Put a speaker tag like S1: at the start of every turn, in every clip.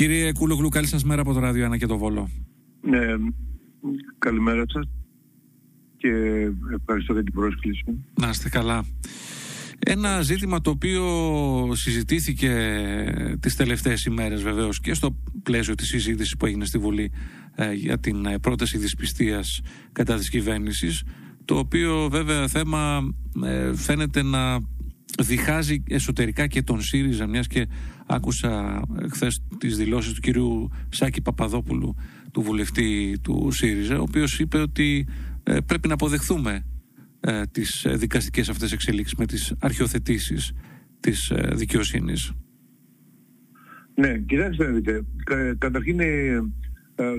S1: Κύριε Κούλογλου, καλή σας μέρα από το Ράδιο Ανά και το Βόλο.
S2: Ναι, καλημέρα σας και ευχαριστώ για την πρόσκληση.
S1: Να είστε καλά. Ένα ζήτημα το οποίο συζητήθηκε τις τελευταίες ημέρες βεβαίως και στο πλαίσιο της συζήτησης που έγινε στη Βουλή ε, για την ε, πρόταση δυσπιστίας κατά της κυβέρνησης το οποίο βέβαια θέμα ε, φαίνεται να διχάζει εσωτερικά και τον ΣΥΡΙΖΑ μιας και άκουσα χθες τις δηλώσεις του κυρίου Σάκη Παπαδόπουλου του βουλευτή του ΣΥΡΙΖΑ ο οποίος είπε ότι πρέπει να αποδεχθούμε ε, τις ε, δικαστικές αυτές εξελίξεις με τις αρχιοθετήσεις της ε, δικαιοσύνης.
S2: Ναι, κοιτάξτε να δείτε. Κα, καταρχήν ε,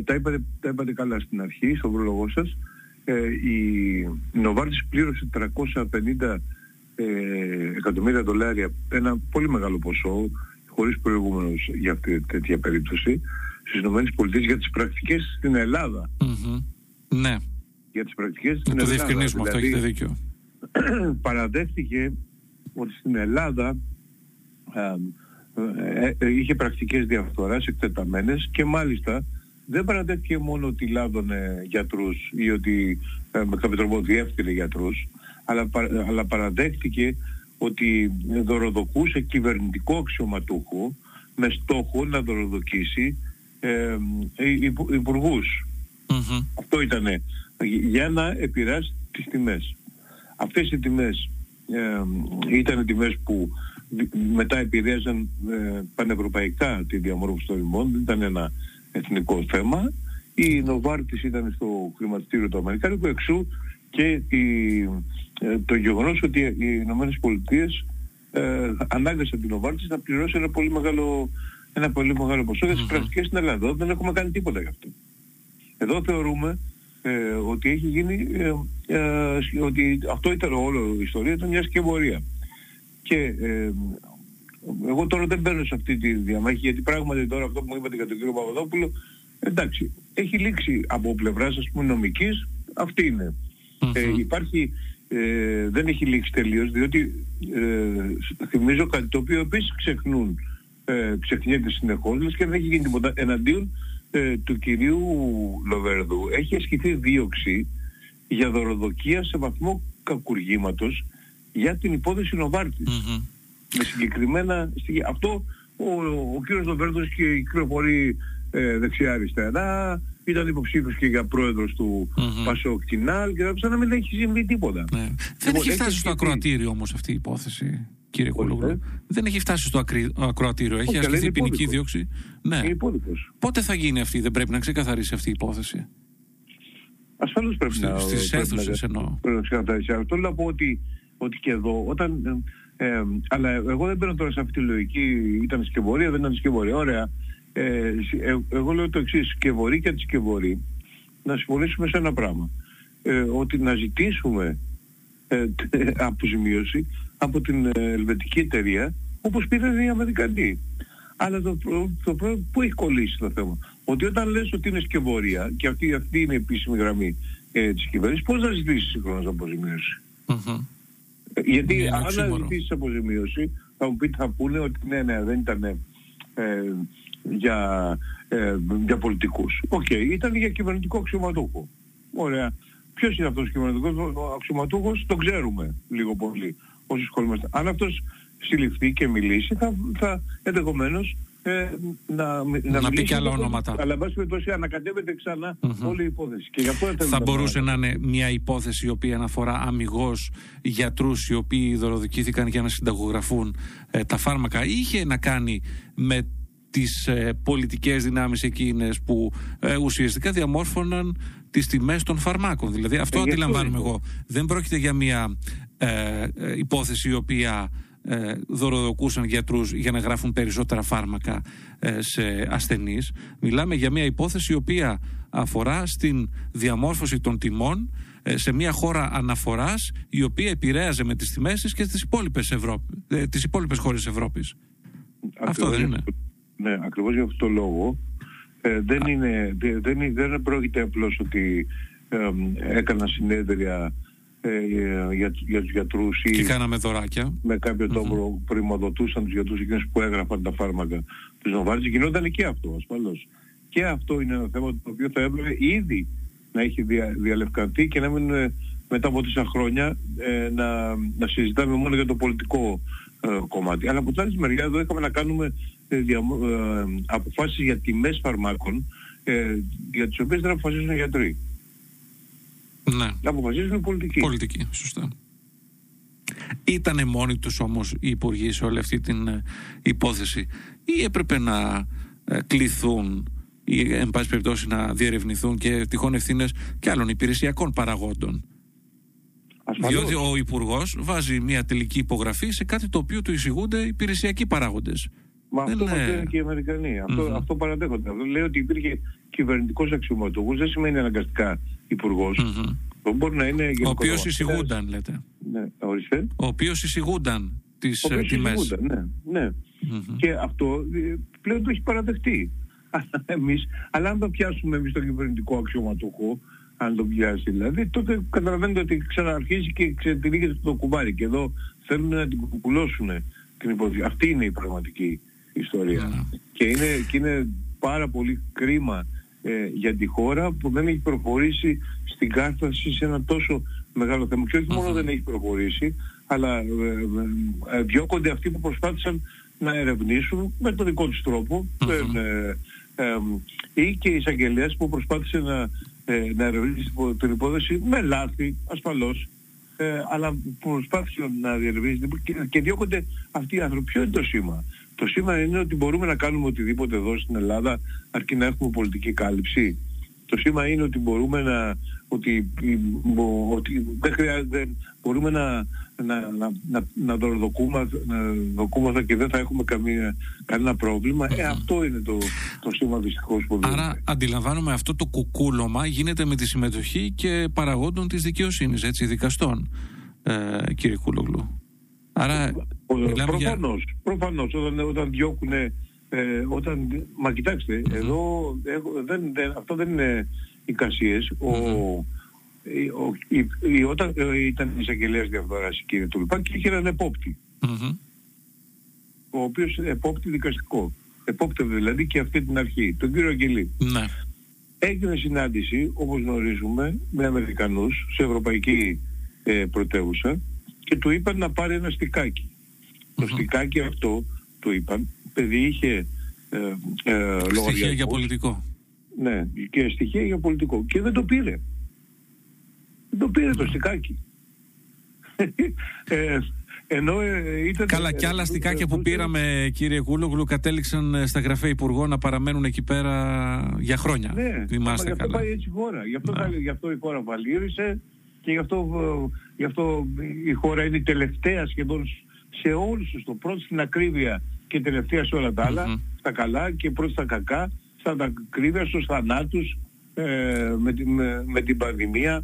S2: τα, είπατε, τα είπατε καλά στην αρχή, στον πρόλογό σας. η Νοβάρτης πλήρωσε 350 εκατομμύρια δολάρια, ένα πολύ μεγάλο ποσό, χωρίς προηγούμενος για αυτή τέτοια περίπτωση, στις ΗΠΑ για τις πρακτικές στην ελλαδα
S1: Ναι
S2: για τις πρακτικές
S1: στην Ελλάδα. Το διευκρινίσουμε αυτό, έχετε δηλαδή, δίκιο.
S2: παραδέχτηκε ότι στην Ελλάδα ε, ε, είχε πρακτικές διαφθοράς εκτεταμένες και μάλιστα δεν παραδέχτηκε μόνο ότι λάδωνε γιατρούς ή ότι ε, με κάποιο τρόπο διεύθυνε γιατρούς αλλά, αλλά παραδέχτηκε ότι δωροδοκούσε κυβερνητικό αξιωματούχο με στόχο να δωροδοκίσει ε, υπουργούς. Mm-hmm. Αυτό ήταν για να επηρεάσει τις τιμές. Αυτές οι τιμές ε, ήταν τιμές που μετά επηρέαζαν ε, πανευρωπαϊκά τη διαμόρφωση των ημών, δεν ήταν ένα εθνικό θέμα. Η Νοβάρτης ήταν στο χρηματιστήριο του Αμερικάνικου, εξού και η, ε, το γεγονός ότι οι Ηνωμένες Πολιτείες ε, ανάγκασαν την Νοβάρτης να πληρώσει ένα πολύ μεγάλο, ένα πολύ μεγάλο ποσό για τις πρακτικές στην Ελλάδα. Δεν έχουμε κάνει τίποτα γι' αυτό. Εδώ θεωρούμε ε, ότι έχει γίνει, ε, ε, ότι αυτό ήταν όλο η ιστορία, ήταν μια σκευωρία. Και ε, εγώ τώρα δεν μπαίνω σε αυτή τη διαμάχη, γιατί πράγματι τώρα αυτό που μου είπατε για τον κύριο Παπαδόπουλο, εντάξει, έχει λήξει από πλευράς ας πούμε νομικής, αυτή υπάρχει, δεν έχει λήξει τελείως, διότι θυμίζω κάτι το οποίο επίσης ξεχνούν, ξεχνιέται συνεχώς, και δεν έχει γίνει τίποτα. Εναντίον ε, του κυρίου Λοβέρδου έχει ασκηθεί δίωξη για δωροδοκία σε βαθμό κακουργήματος για την υπόθεση Με συγκεκριμένα στοιχεία. Αυτό ο, ο κύριος Λοβέρδος και η κυκλοφορεί ε, δεξιά-αριστερά, ήταν υποψήφιος και για πρόεδρος του mm-hmm. Πασόκ και να μην έχει συμβεί τίποτα.
S1: Ναι. Δεν έχει φτάσει στο ακροατήριο όμως αυτή η υπόθεση κύριε Κολόγλου. Δεν έχει φτάσει στο ακροατήριο. Έχει ασκηθεί ποινική δίωξη.
S2: Ναι.
S1: Πότε θα γίνει αυτή, δεν πρέπει να ξεκαθαρίσει αυτή η υπόθεση;
S2: Ασφαλώς πρέπει
S1: Στη,
S2: να...
S1: Στις αίθουσες εννοώ.
S2: Πρέπει να ξεκαθαρίσει. Αυτό λέω πω ότι, ότι και εδώ, όταν... Ε, ε, αλλά εγώ δεν μπαίνω τώρα σε αυτή τη λογική, ήταν σκευωρία, δεν ήταν σκευωρία. Ωραία. Ε, ε, εγώ λέω το εξής, σκευωρή και αντισκευωρή, να συμφωνήσουμε σε ένα πράγμα. Ε, ότι να ζητήσουμε ε, αποζημίωση από την ε, ελβετική εταιρεία όπως πήραν οι Αμερικανοί. Αλλά το, το πρόβλημα που έχει κολλήσει το θέμα; Ότι όταν λες ότι είναι σκευωρία και αυτή, αυτή είναι η επίσημη γραμμή ε, της κυβέρνησης, πώς θα ζητήσεις συγχρόνως αποζημίωση; Mm-hmm. Γιατί αν ζητήσεις αποζημίωση θα μου πείτε θα πούνε ότι ναι, ναι, δεν ήταν ε, για, ε, για πολιτικούς. Οκ, okay, ήταν για κυβερνητικό αξιωματούχο. Ωραία. Ποιος είναι αυτός ο κυβερνητικός; Αξιωματούχος, το ξέρουμε λίγο πολύ όσοι ασχολούμαστε. Αν αυτός συλληφθεί και μιλήσει, θα, θα ενδεχομένως ε, να,
S1: να, να πει και άλλα ονόματα.
S2: Αλλά βάση περιπτώσει ανακατεύεται ξανά mm-hmm. όλη η υπόθεση. Και γι αυτό
S1: θα μπορούσε να είναι μια υπόθεση η οποία αναφορά αμυγός γιατρούς οι οποίοι δωροδοκήθηκαν για να συνταγογραφούν ε, τα φάρμακα. Είχε να κάνει με τις ε, πολιτικές δυνάμεις εκείνες που ε, ουσιαστικά διαμόρφωναν τις τιμές των φαρμάκων. Δηλαδή αυτό ε, αντιλαμβάνομαι εγώ. Δεν πρόκειται για μια ε, ε, υπόθεση η οποία ε, δωροδοκούσαν γιατρούς για να γράφουν περισσότερα φάρμακα σε ασθενείς. Μιλάμε για μια υπόθεση η οποία αφορά στην διαμόρφωση των τιμών σε μια χώρα αναφοράς η οποία επηρέαζε με τις τιμές της και στις υπόλοιπες, Ευρώπη, τις υπόλοιπες χώρες Ευρώπης. Αυτό δεν είναι.
S2: Ναι, ακριβώς για αυτό το λόγο δεν, είναι, δεν, δεν, δεν πρόκειται απλώς ότι έκανα συνέδρια ε, για, για τους γιατρούς
S1: και κάναμε δωράκια
S2: με κάποιο τρόπο mm-hmm. πρημοδοτούσαν τους γιατρούς εκείνους που έγραφαν τα φάρμακα της Νοβάρτης γινόταν και αυτό ασφαλώς και αυτό είναι ένα θέμα το οποίο θα έπρεπε ήδη να έχει δια, διαλευκανθεί και να μην ε, μετά από τόσα χρόνια ε, να, να συζητάμε μόνο για το πολιτικό ε, κομμάτι. Αλλά από την άλλη μεριά εδώ είχαμε να κάνουμε ε, δια, ε, αποφάσεις για τιμές φαρμάκων για τις οποίες δεν αποφασίζουν οι γιατροί.
S1: Ναι.
S2: Αποφασίζουν οι πολιτικοί.
S1: Πολιτικοί, σωστά. Ήτανε μόνοι τους όμως οι υπουργοί σε όλη αυτή την υπόθεση ή έπρεπε να κληθούν ή εν πάση περιπτώσει να διερευνηθούν και τυχόν ευθύνες και άλλων υπηρεσιακών παραγόντων; Ασφαλώς. Διότι ο Υπουργός βάζει μια τελική υπογραφή σε κάτι το οποίο του εισηγούνται υπηρεσιακοί παράγοντες.
S2: Μα αυτό λένε και οι Αμερικανοί. Αυτό, mm-hmm. αυτό παραδέχονται. Αυτό λέει ότι υπήρχε κυβερνητικός αξιωματούχος, δεν σημαίνει αναγκαστικά υπουργός. Mm-hmm. Μπορεί να είναι
S1: Ο οποίος εισηγούνταν, λέτε.
S2: Ναι, ορίστε.
S1: Ο οποίος εισηγούνταν τις ε, τιμές.
S2: Ναι, ναι. Mm-hmm. Και αυτό ε, πλέον το έχει παραδεχτεί. εμείς, αλλά αν το πιάσουμε εμείς τον κυβερνητικό αξιωματούχο, αν το πιάσει δηλαδή, τότε καταλαβαίνετε ότι ξαναρχίζει και ξετυλίγεται το κουμπάρι και εδώ θέλουν να την κουκουλώσουν την υπόθεση. Αυτή είναι η πραγματική ιστορία. Ναι. Και, είναι, και είναι πάρα πολύ κρίμα ε, για τη χώρα που δεν έχει προχωρήσει στην κάρταση σε ένα τόσο μεγάλο θέμα. Και όχι μόνο δεν έχει προχωρήσει, αλλά ε, ε, ε, διώκονται αυτοί που προσπάθησαν να ερευνήσουν με τον δικό τους τρόπο ή και η εισαγγελία που προσπάθησε να, ε, να ερευνήσει την υπόθεση με λάθη ασφαλώς ε, αλλά προσπάθησε να διερευνήσει και, και διώκονται αυτοί οι άνθρωποι. Ποιο είναι το σήμα; Το σήμα είναι ότι μπορούμε να κάνουμε οτιδήποτε εδώ στην Ελλάδα αρκεί να έχουμε πολιτική κάλυψη. Το σήμα είναι ότι μπορούμε να, ότι, ότι δεν χρειάζεται, μπορούμε να, να, να, να, να δοκούμαστε και δεν θα έχουμε καμία, κανένα πρόβλημα. Ε, αυτό είναι το, το σήμα δυστυχώς που
S1: Άρα αντιλαμβάνομαι αυτό το κουκούλωμα γίνεται με τη συμμετοχή και παραγόντων της δικαιοσύνης, έτσι, δικαστών, ε, κύριε Κούλογλου. Άρα,
S2: προφανώς, για... προφανώς, όταν, όταν διώκουν, ε, όταν, μα κοιτάξτε, εδώ δεν, δεν, αυτό δεν είναι εικασίες. Ο, ο, η, η, όταν ε, ήταν εισαγγελέας διαφθοράς κύριε Τουλπά και είχε έναν επόπτη. Ο οποίος επόπτη δικαστικό. Επόπτευε δηλαδή και αυτή την αρχή, τον κύριο Αγγελή.
S1: Ναι.
S2: Έγινε συνάντηση, όπως γνωρίζουμε, με Αμερικανούς σε ευρωπαϊκή ε, πρωτεύουσα και του είπαν να πάρει ένα στικάκι. Το στικάκι αυτό, του είπαν, παιδί είχε ε,
S1: ε, Στοιχεία για πολιτικό.
S2: Ναι, και στοιχεία για πολιτικό. Και δεν το πήρε. Δεν το πήρε το στικάκι. ε, ενώ ε, ήταν...
S1: Καλά, και άλλα στικάκια που πήραμε, κύριε Κούλογλου, κατέληξαν ε, στα γραφεία υπουργών να παραμένουν εκεί πέρα για χρόνια.
S2: Ναι,
S1: Θυμάστε
S2: γι' αυτό πάει έτσι η χώρα. Γι' αυτό, γι αυτό η χώρα βαλήρισε και γι' αυτό, γι αυτό η χώρα είναι η τελευταία σχεδόν σε όλους τους, το πρώτο στην ακρίβεια και τελευταία σε όλα τα άλλα, στα καλά και πρώτα στα κακά στα ακρίβεια, στους θανάτους ε, με, με, με, την πανδημία,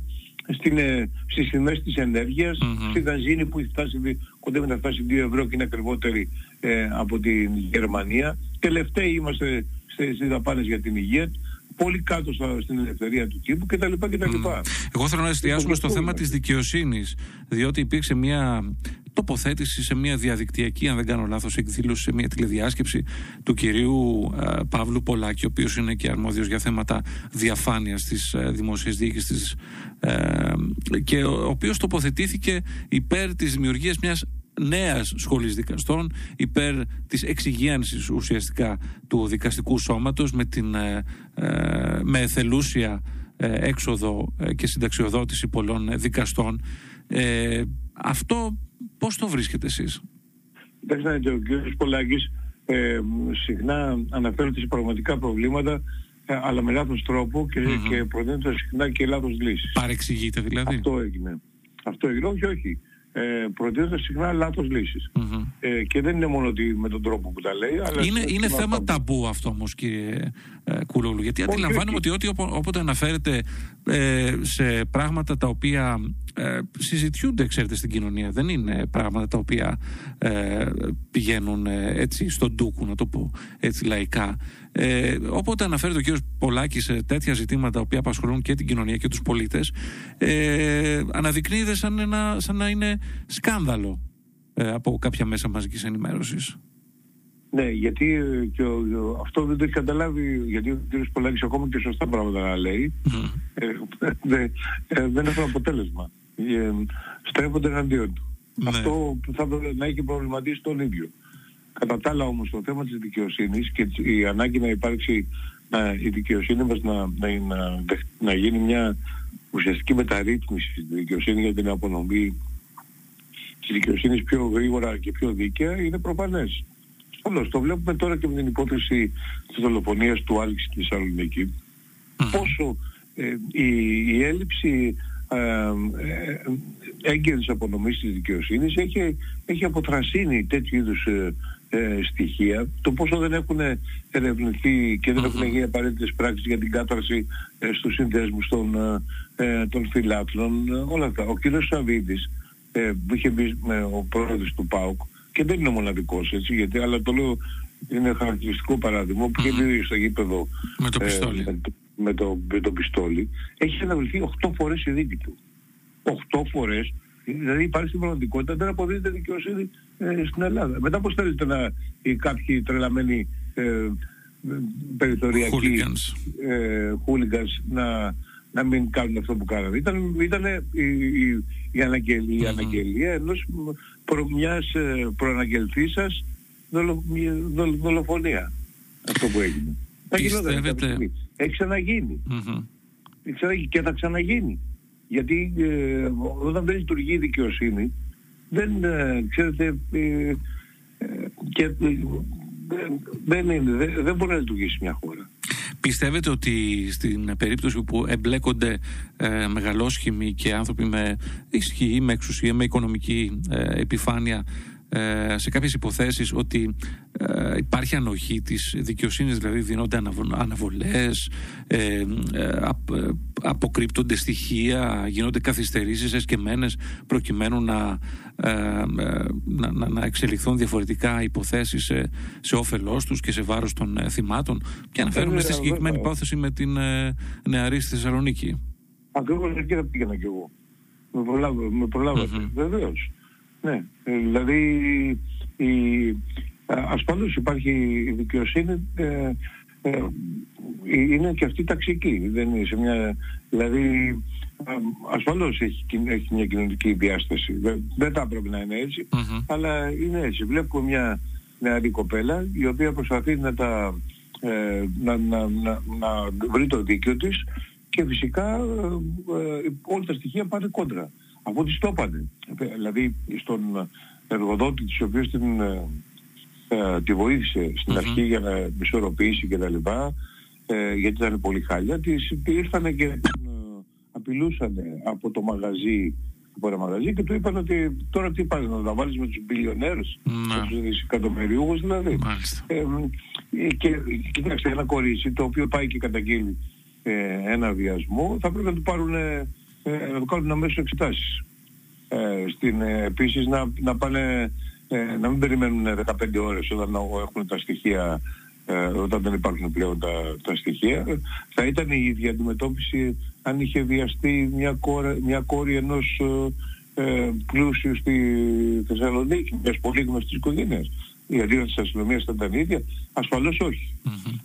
S2: στην, ε, στις τιμές της ενέργειας, mm-hmm. στη βενζίνη που έχει φτάσει, κοντεύει να φτάσει 2 ευρώ και είναι ακριβότερη ε, από την Γερμανία. Τελευταίοι είμαστε στις δαπάνες για την υγεία πολύ κάτω στην ελευθερία του τύπου κτλ. κτλ. Mm.
S1: Εγώ θέλω να εστιάσουμε στο θέμα της δικαιοσύνης, διότι υπήρξε μια τοποθέτηση σε μια διαδικτυακή, αν δεν κάνω λάθος, εκδήλωση σε μια τηλεδιάσκεψη του κυρίου ε, Παύλου Πολάκη, ο οποίος είναι και αρμόδιος για θέματα διαφάνειας της ε, δημόσιας διοίκησης ε, και ο, ο οποίος τοποθετήθηκε υπέρ της δημιουργίας μιας νέας σχολής δικαστών υπέρ της εξυγίανσης ουσιαστικά του δικαστικού σώματος με, την, ε, ε με εθελούσια ε, έξοδο και συνταξιοδότηση πολλών δικαστών. αυτό Πώς το βρίσκετε εσείς;
S2: Κοιτάξτε, ο κ. Πολάκης ε, συχνά αναφέρεται σε πραγματικά προβλήματα ε, αλλά με λάθος τρόπο και, mm-hmm. και προτείνεται συχνά και λάθος λύσεις.
S1: Παρεξηγείται δηλαδή;
S2: Αυτό έγινε. Αυτό έγινε. Όχι, όχι. Ε, προτείνεται συχνά λάθος λύσεις. Mm-hmm. Ε, και δεν είναι μόνο ότι με τον τρόπο που τα λέει. Αλλά
S1: είναι είναι θέμα ταμπού αυτό όμως κύριε ε, Κούλογλου. Γιατί αντιλαμβάνομαι ότι ό,τι όποτε αναφέρεται ε, σε πράγματα τα οποία ε, συζητιούνται, ξέρετε, στην κοινωνία. Δεν είναι πράγματα τα οποία ε, πηγαίνουν ε, έτσι στον ντούκου, να το πω έτσι λαϊκά. Ε, όποτε αναφέρεται ο κύριος Πολάκης σε τέτοια ζητήματα που απασχολούν και την κοινωνία και τους πολίτες, ε, αναδεικνύεται σαν, ένα, σαν να είναι σκάνδαλο ε, από κάποια μέσα μαζικής ενημέρωσης.
S2: Ναι, γιατί ε, και ο, αυτό δεν το έχει καταλάβει, γιατί ο κ. Πολάκης ακόμα και σωστά πράγματα να λέει, ε, ε, δεν έχουν αποτέλεσμα. Ε, στρέφονται εναντίον του. Ναι. Αυτό που θα έπρεπε να έχει προβληματίσει τον ίδιο. Κατά τα άλλα όμως το θέμα της δικαιοσύνης και η ανάγκη να υπάρξει να, η δικαιοσύνη μας να, να, να, να γίνει μια ουσιαστική μεταρρύθμιση στη δικαιοσύνη για την απονομή της δικαιοσύνης πιο γρήγορα και πιο δίκαια είναι προφανές. Όλος το βλέπουμε τώρα και με την υπόθεση της δολοφονίας του Άλξη στη Θεσσαλονίκη. Πόσο ε, η, η έλλειψη ε, ε, έγκαιρης απονομής της δικαιοσύνης έχει, έχει αποτρασύνει τέτοιου είδους ε, ε, στοιχεία. Το πόσο δεν έχουν ερευνηθεί και δεν έχουν γίνει απαραίτητες πράξεις για την κάταρση ε, στους συνδέσμους των, ε, των φιλάθλων, όλα αυτά. Ο κύριος Σαββίδης που είχε μπει με ο πρόεδρος του ΠΑΟΚ και δεν είναι ο μοναδικός έτσι, γιατί, αλλά το λέω είναι χαρακτηριστικό παράδειγμα που είχε μπει στο γήπεδο
S1: με το πιστόλι.
S2: με, το, με το πιστόλι, έχει αναβληθεί 8 φορές η δίκη του. 8 φορές Δηλαδή υπάρχει στην πραγματικότητα, δεν αποδίδεται δικαιοσύνη ε, στην Ελλάδα. Μετά πώς θέλετε να οι κάποιοι τρελαμένοι ε, περιθωριακοί hooligans ε, να, να μην κάνουν αυτό που κάνανε. Ήταν, ήταν η, η, η, αναγγελία, η αναγγελία ενός προ, μιας ε, προαναγγελθήσας δολο, δολο, δολοφονία. Αυτό που έγινε.
S1: Πιστεύετε...
S2: Έχει ξαναγίνει. Mm-hmm. Και θα ξαναγίνει. Γιατί ε, όταν δεν λειτουργεί η δικαιοσύνη, δεν, ε, ξέρετε, ε, και, δεν, είναι, δεν, δεν μπορεί να λειτουργήσει μια χώρα.
S1: Πιστεύετε ότι στην περίπτωση που εμπλέκονται ε, μεγαλόσχημοι και άνθρωποι με ισχύ, με εξουσία, με οικονομική επιφάνεια ε, σε κάποιες υποθέσεις ότι ε, υπάρχει ανοχή της δικαιοσύνης, δηλαδή δίνονται αναβολές, ε, αποκρύπτονται στοιχεία, γίνονται καθυστερήσεις εσκεμμένες προκειμένου να, να, να, εξελιχθούν διαφορετικά υποθέσεις σε, σε όφελός τους και σε βάρος των θυμάτων και αναφέρουμε στη συγκεκριμένη υπόθεση με την νεαρή στη Θεσσαλονίκη.
S2: Ακριβώς εκεί θα πήγαινα κι εγώ. Με προλάβατε. Βεβαίως. Ναι, ε, δηλαδή η, ασφαλώς υπάρχει η δικαιοσύνη ε, ε, είναι και αυτή ταξική δεν είναι σε μια δηλαδή ασφαλώς έχει, έχει μια κοινωνική διάσταση. Δεν, δεν θα έπρεπε να είναι αλλά είναι έτσι. Βλέπω μια νεαρή κοπέλα η οποία προσπαθεί να τα να, να, να, να βρει το δίκιο της και φυσικά όλα τα στοιχεία πάνε κόντρα αφού της το έπανε. Δηλαδή στον εργοδότη της, ο οποίος την, ε, ε, τη βοήθησε στην αρχή για να ισορροπήσει και τα λοιπά, ε, γιατί ήταν πολύ χάλια, της ήρθαν και την ε, απειλούσαν από το μαγαζί από ένα μαγαζί και του είπαν ότι τώρα τι πας να τα βάλεις με τους μπιλιονέρους, τους δισεκατομμυριούχους δηλαδή. Ε, και κοιτάξτε ένα κορίτσι το οποίο πάει και καταγγείλει ε, ένα βιασμό θα πρέπει να του πάρουν ε, να κάνουν αμέσως εξετάσεις. Ε, στην, ε, επίσης να, να πάνε, ε, να μην περιμένουν 15 ώρες όταν έχουν τα στοιχεία, ε, όταν δεν υπάρχουν πλέον τα, τα στοιχεία. Θα ήταν η ίδια αντιμετώπιση αν είχε βιαστεί μια, κόρη, μια κόρη ενός ε, πλούσιου στη Θεσσαλονίκη, μιας πολύ γνωστής οικογένειας. Η αντίδραση της αστυνομίας θα ήταν ίδια. Ασφαλώς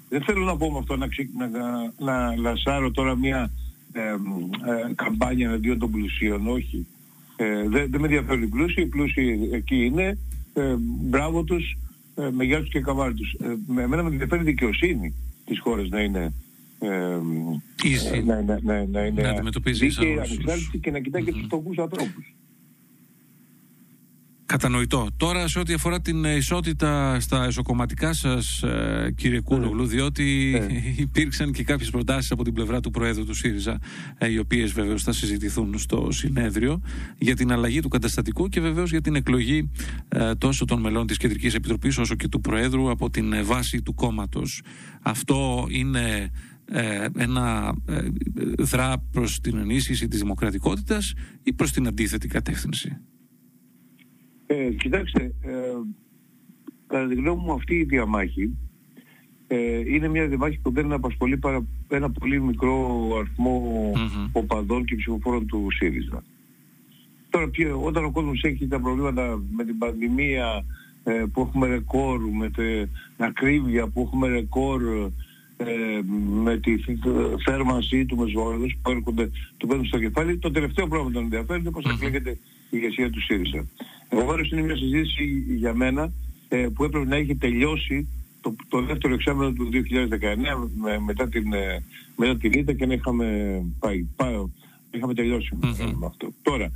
S2: Δεν θέλω να πω με αυτό να, να, να, να λασάρω τώρα μια ε, καμπάνια εναντίον των πλουσίων, όχι. Ε, δεν, με ενδιαφέρουν οι πλούσιοι, οι πλούσιοι εκεί είναι, ε, μπράβο τους, ε, με γεια τους και καβάρι τους. Ε, με εμένα με ενδιαφέρει η δικαιοσύνη της χώρας να είναι ε, να, να, να, να είναι
S1: να δίκαιη,
S2: ανεξάρτητη και να κοιτάει και τους φτωχούς ανθρώπους.
S1: Κατανοητό. Τώρα σε ό,τι αφορά την ισότητα στα εσωκομματικά σας ε, κύριε ναι. Κούλογλου διότι ναι. υπήρξαν και κάποιες προτάσεις από την πλευρά του Προέδρου του ΣΥΡΙΖΑ ε, οι οποίες βεβαίως θα συζητηθούν στο συνέδριο για την αλλαγή του καταστατικού και βεβαίως για την εκλογή ε, τόσο των μελών της Κεντρικής Επιτροπής όσο και του Προέδρου από την βάση του κόμματος. Αυτό είναι ε, ένα ε, δρά προς την ενίσχυση της δημοκρατικότητας ή προς την αντίθετη κατεύθυνση;
S2: Ε, κοιτάξτε, ε, κατά τη γνώμη μου αυτή η διαμάχη ε, είναι μια διαμάχη που δεν απασχολεί παρά ένα πολύ μικρό αριθμό mm-hmm. οπαδών και ψηφοφόρων του ΣΥΡΙΖΑ. Τώρα όταν ο κόσμος έχει τα προβλήματα με την πανδημία ε, που έχουμε ρεκόρ, με την ακρίβεια που έχουμε ρεκόρ ε, με τη θέρμανσή του μεσβόλου που έρχονται, του παίρνουν στο κεφάλι, το τελευταίο πρόβλημα που τον ενδιαφέρει είναι πώς θα εκλέγεται η ηγεσία του ΣΥΡΙΖΑ. Εγώ είναι μια συζήτηση για μένα ε, που έπρεπε να έχει τελειώσει το, το δεύτερο εξάμεινο του 2019 με, μετά την, ε, μετά την ήττα και να είχαμε πάει, πάει, είχαμε τελειώσει mm-hmm. με αυτό. Τώρα,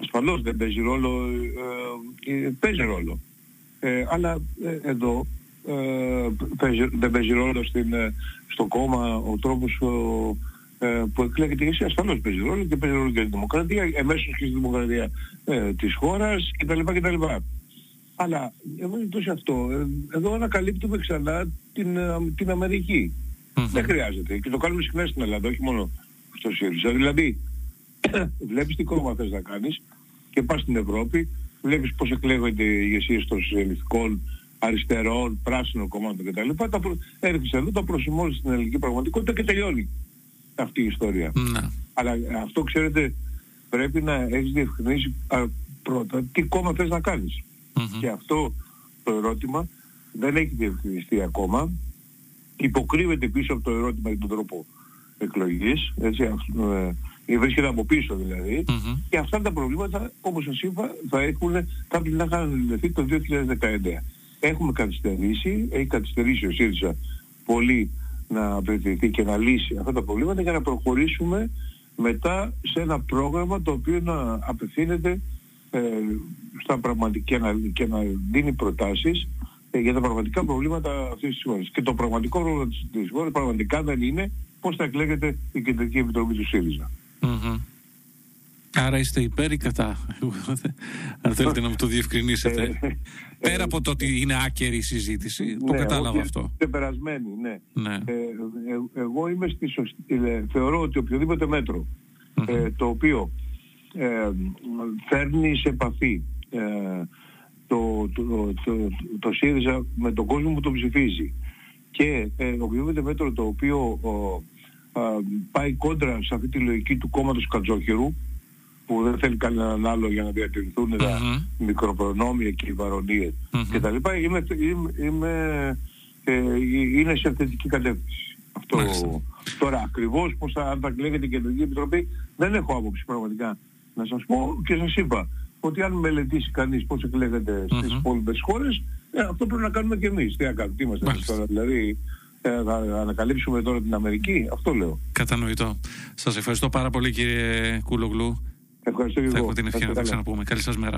S2: ασφαλώς δεν παίζει ρόλο, ε, ε, παίζει ρόλο. Ε, αλλά ε, εδώ ε, παίζει, δεν παίζει ρόλο στην, στο κόμμα ο τρόπος που εκλέγεται η ηγεσία ασφαλώς παίζει ρόλο και παίζει ρόλο και η δημοκρατία, εμέσως και στη δημοκρατία ε, της χώρας κτλ. κτλ. Αλλά εγώ ζητώ σε αυτό. Εδώ ανακαλύπτουμε ξανά την, την αμερικη Δεν χρειάζεται. Και το κάνουμε συχνά στην Ελλάδα, όχι μόνο στο ΣΥΡΙΖΑ. Δηλαδή, βλέπεις τι κόμμα θες να κάνεις και πας στην Ευρώπη, βλέπεις πώς εκλέγονται οι ηγεσίες των σοσιαλιστικών, αριστερών, πράσινων κομμάτων κτλ. Τα προ... Έρχεσαι εδώ, τα προσημώνεις στην ελληνική πραγματικότητα και τελειώνει αυτή η ιστορία.
S1: Ναι.
S2: Αλλά αυτό ξέρετε πρέπει να έχεις διευκρινίσει πρώτα τι κόμμα θες να κάνεις. Και αυτό το ερώτημα δεν έχει διευκρινιστεί ακόμα. Υποκρύβεται πίσω από το ερώτημα για τον τρόπο εκλογής. Έτσι, ε, βρίσκεται από πίσω δηλαδή. Και αυτά τα προβλήματα, όπως σας είπα, θα, έχουν, θα πρέπει να είχαν το 2019. Έχουμε καθυστερήσει, έχει καθυστερήσει ο ΣΥΡΙΖΑ πολύ να απαιτηθεί και να λύσει αυτά τα προβλήματα για να προχωρήσουμε μετά σε ένα πρόγραμμα το οποίο να απευθύνεται ε, στα πραγματικά και να, και να δίνει προτάσεις ε, για τα πραγματικά προβλήματα αυτής της χώρας. Και το πραγματικό πρόβλημα της χώρας πραγματικά δεν είναι πώς θα εκλέγεται η Κεντρική Επιτροπή του ΣΥΡΙΖΑ.
S1: Άρα είστε υπέρ ή κατά, αν θέλετε να μου το διευκρινίσετε. Ε, Πέρα από το ότι είναι άκερη η συζήτηση, το ναι, κατάλαβα αυτό.
S2: Είναι περασμένη, ναι.
S1: ναι. Ε,
S2: εγώ είμαι στη σωστή, θεωρώ ότι οποιοδήποτε το οποίο ε, φέρνει σε επαφή ε, το, το, το, το, ΣΥΡΙΖΑ με τον κόσμο που το ψηφίζει και ε, οποιοδήποτε μέτρο το οποίο πάει κόντρα σε αυτή τη λογική του κόμματος Κατζόχερου που δεν θέλει κανέναν άλλο για να διατηρηθούν mm-hmm. τα μικροπρονόμια και οι βαρονίες mm-hmm. κτλ. Είμαι, είμαι, είμαι ε, είναι σε θετική κατεύθυνση. Αυτό, τώρα ακριβώς πώς θα, αν θα κλαίγεται η Κεντρική Επιτροπή δεν έχω άποψη πραγματικά να σας πω και σας είπα ότι αν μελετήσει κανείς πώς εκλέγεται στις mm-hmm. υπόλοιπες χώρες, ε, αυτό πρέπει να κάνουμε και εμείς. Τι, να τι είμαστε τώρα, δηλαδή ε, να ανακαλύψουμε τώρα την Αμερική, αυτό λέω.
S1: Κατανοητό. Σας ευχαριστώ πάρα πολύ κύριε Κούλογλου.
S2: Ευχαριστώ και εγώ.
S1: Θα έχω την ευκαιρία να το ξαναπούμε. Καλή σας μέρα.